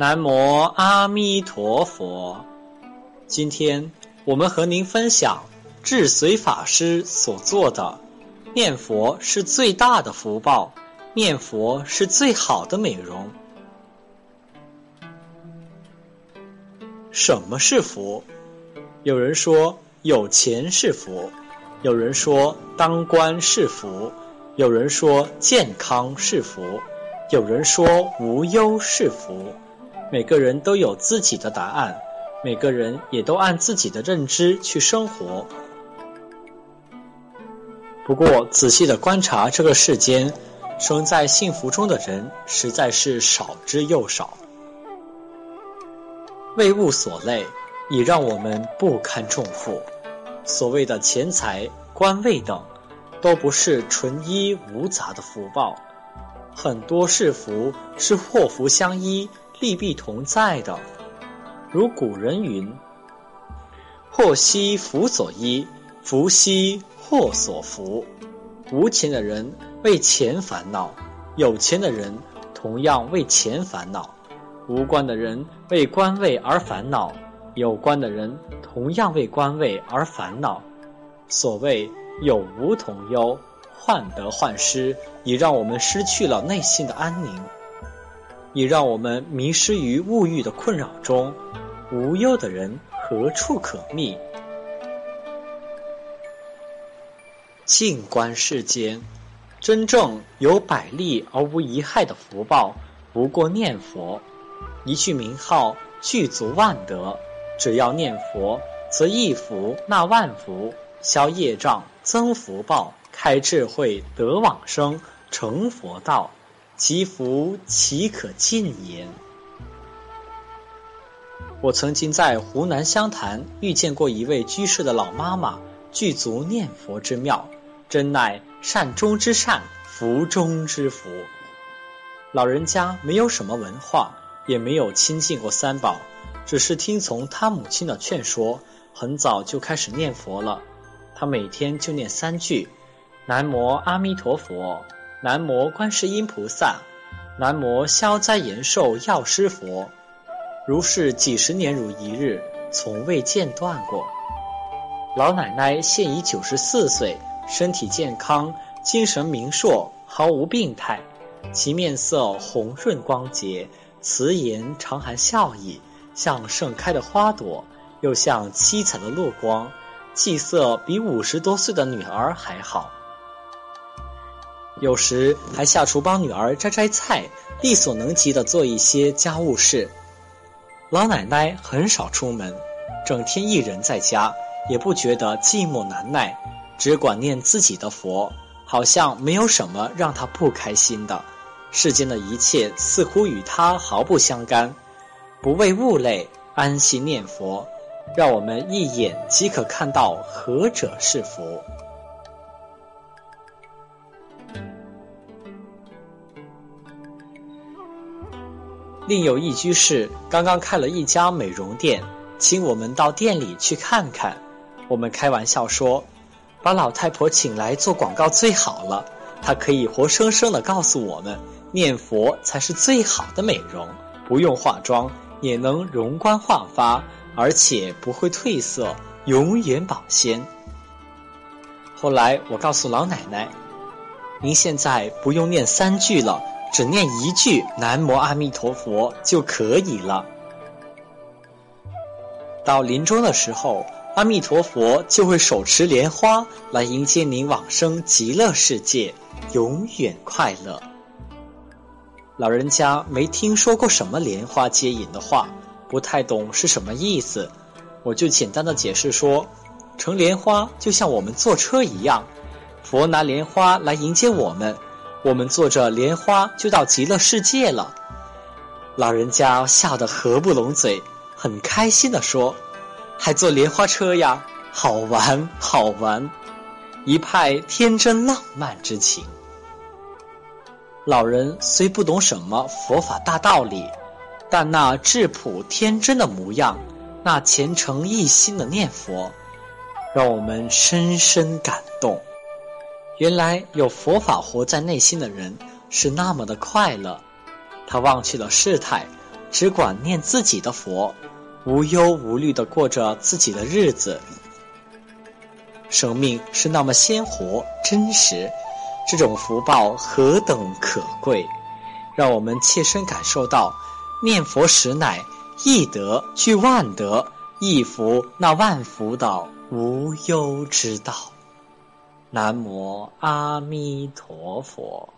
南无阿弥陀佛。今天我们和您分享智随法师所做的“念佛是最大的福报，念佛是最好的美容”。什么是福？有人说有钱是福，有人说当官是福，有人说健康是福，有人说无忧是福。每个人都有自己的答案，每个人也都按自己的认知去生活。不过，仔细的观察这个世间，生在幸福中的人实在是少之又少。为物所累，已让我们不堪重负。所谓的钱财、官位等，都不是纯一无杂的福报，很多是福，是祸福相依。利弊同在的，如古人云：“祸兮福所依，福兮祸所伏。”无钱的人为钱烦恼，有钱的人同样为钱烦恼；无官的人为官位而烦恼，有官的人同样为官位而烦恼。所谓有无同忧，患得患失，已让我们失去了内心的安宁。也让我们迷失于物欲的困扰中。无忧的人何处可觅？静观世间，真正有百利而无一害的福报，不过念佛。一句名号，具足万德。只要念佛，则一福纳万福，消业障，增福报，开智慧，得往生，成佛道。其福岂可尽言？我曾经在湖南湘潭遇见过一位居士的老妈妈，具足念佛之妙，真乃善中之善，福中之福。老人家没有什么文化，也没有亲近过三宝，只是听从他母亲的劝说，很早就开始念佛了。他每天就念三句：南无阿弥陀佛。南无观世音菩萨，南无消灾延寿药师佛，如是几十年如一日，从未间断过。老奶奶现已九十四岁，身体健康，精神明硕，毫无病态。其面色红润光洁，慈颜常含笑意，像盛开的花朵，又像七彩的落光，气色比五十多岁的女儿还好。有时还下厨帮女儿摘摘菜，力所能及的做一些家务事。老奶奶很少出门，整天一人在家，也不觉得寂寞难耐，只管念自己的佛，好像没有什么让她不开心的。世间的一切似乎与她毫不相干，不为物累，安心念佛，让我们一眼即可看到何者是佛。另有一居士刚刚开了一家美容店，请我们到店里去看看。我们开玩笑说，把老太婆请来做广告最好了。她可以活生生的告诉我们，念佛才是最好的美容，不用化妆也能容光焕发，而且不会褪色，永远保鲜。后来我告诉老奶奶，您现在不用念三句了。只念一句“南无阿弥陀佛”就可以了。到临终的时候，阿弥陀佛就会手持莲花来迎接您往生极乐世界，永远快乐。老人家没听说过什么莲花接引的话，不太懂是什么意思，我就简单的解释说：乘莲花就像我们坐车一样，佛拿莲花来迎接我们。我们坐着莲花就到极乐世界了，老人家笑得合不拢嘴，很开心地说：“还坐莲花车呀，好玩好玩！”一派天真浪漫之情。老人虽不懂什么佛法大道理，但那质朴天真的模样，那虔诚一心的念佛，让我们深深感动。原来有佛法活在内心的人是那么的快乐，他忘去了世态，只管念自己的佛，无忧无虑的过着自己的日子。生命是那么鲜活真实，这种福报何等可贵！让我们切身感受到，念佛实乃一德聚万德，一福那万福的无忧之道。南无阿弥陀佛。